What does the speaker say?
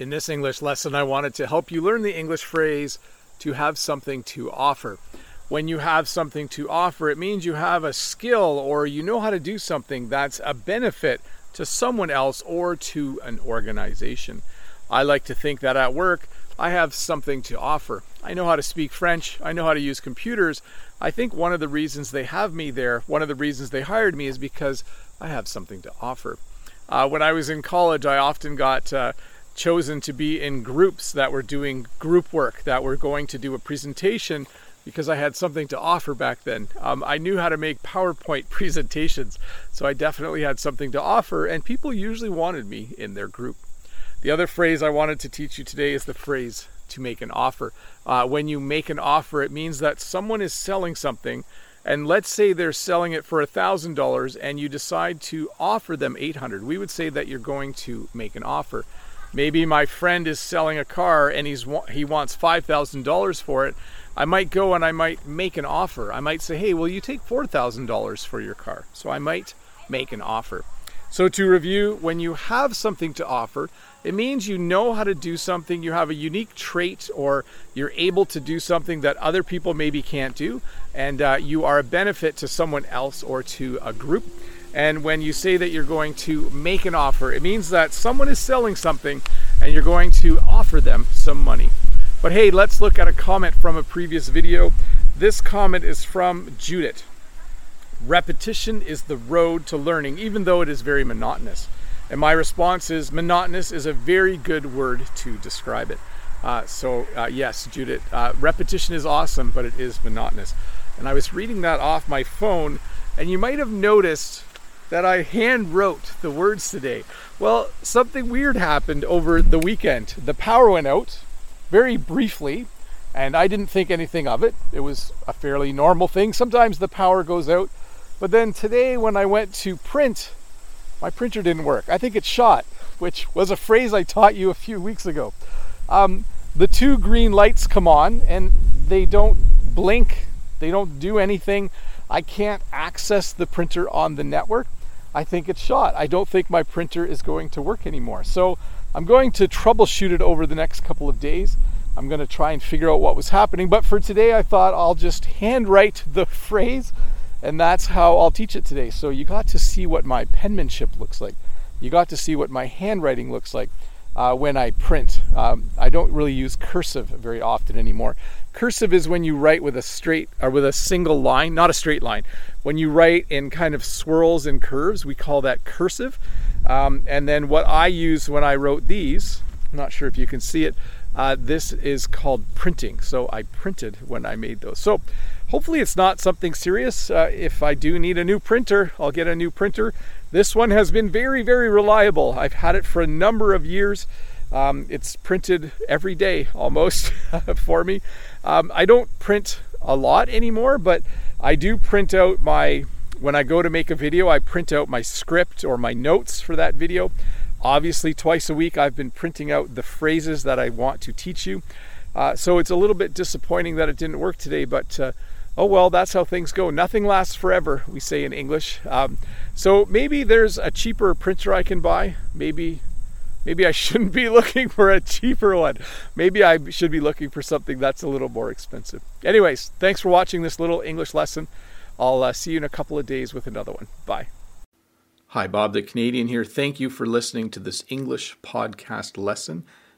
In this English lesson, I wanted to help you learn the English phrase to have something to offer. When you have something to offer, it means you have a skill or you know how to do something that's a benefit to someone else or to an organization. I like to think that at work, I have something to offer. I know how to speak French, I know how to use computers. I think one of the reasons they have me there, one of the reasons they hired me, is because I have something to offer. Uh, when I was in college, I often got uh, chosen to be in groups that were doing group work, that were going to do a presentation because I had something to offer back then. Um, I knew how to make PowerPoint presentations, so I definitely had something to offer, and people usually wanted me in their group. The other phrase I wanted to teach you today is the phrase to make an offer. Uh, when you make an offer, it means that someone is selling something, and let's say they're selling it for $1,000 and you decide to offer them 800 We would say that you're going to make an offer. Maybe my friend is selling a car and he's he wants $5,000 for it. I might go and I might make an offer. I might say, "Hey, will you take $4,000 for your car?" So I might make an offer. So to review, when you have something to offer, it means you know how to do something, you have a unique trait, or you're able to do something that other people maybe can't do, and uh, you are a benefit to someone else or to a group. And when you say that you're going to make an offer, it means that someone is selling something and you're going to offer them some money. But hey, let's look at a comment from a previous video. This comment is from Judith. Repetition is the road to learning, even though it is very monotonous. And my response is monotonous is a very good word to describe it. Uh, so, uh, yes, Judith, uh, repetition is awesome, but it is monotonous. And I was reading that off my phone, and you might have noticed that I hand wrote the words today. Well, something weird happened over the weekend. The power went out very briefly, and I didn't think anything of it. It was a fairly normal thing. Sometimes the power goes out. But then today, when I went to print, my printer didn't work. I think it shot, which was a phrase I taught you a few weeks ago. Um, the two green lights come on and they don't blink, they don't do anything. I can't access the printer on the network. I think it's shot. I don't think my printer is going to work anymore. So I'm going to troubleshoot it over the next couple of days. I'm going to try and figure out what was happening. But for today, I thought I'll just handwrite the phrase, and that's how I'll teach it today. So you got to see what my penmanship looks like. You got to see what my handwriting looks like uh, when I print. Um, I don't really use cursive very often anymore. Cursive is when you write with a straight or with a single line, not a straight line. When you write in kind of swirls and curves, we call that cursive. Um, and then what I use when I wrote these, I'm not sure if you can see it, uh, this is called printing. So I printed when I made those. So hopefully it's not something serious. Uh, if I do need a new printer, I'll get a new printer. This one has been very, very reliable. I've had it for a number of years. Um, it's printed every day almost for me. Um, I don't print a lot anymore, but I do print out my, when I go to make a video, I print out my script or my notes for that video. Obviously, twice a week, I've been printing out the phrases that I want to teach you. Uh, so it's a little bit disappointing that it didn't work today, but uh, oh well, that's how things go. Nothing lasts forever, we say in English. Um, so maybe there's a cheaper printer I can buy. Maybe maybe I shouldn't be looking for a cheaper one. Maybe I should be looking for something that's a little more expensive. Anyways, thanks for watching this little English lesson. I'll uh, see you in a couple of days with another one. Bye. Hi, Bob the Canadian here. Thank you for listening to this English podcast lesson.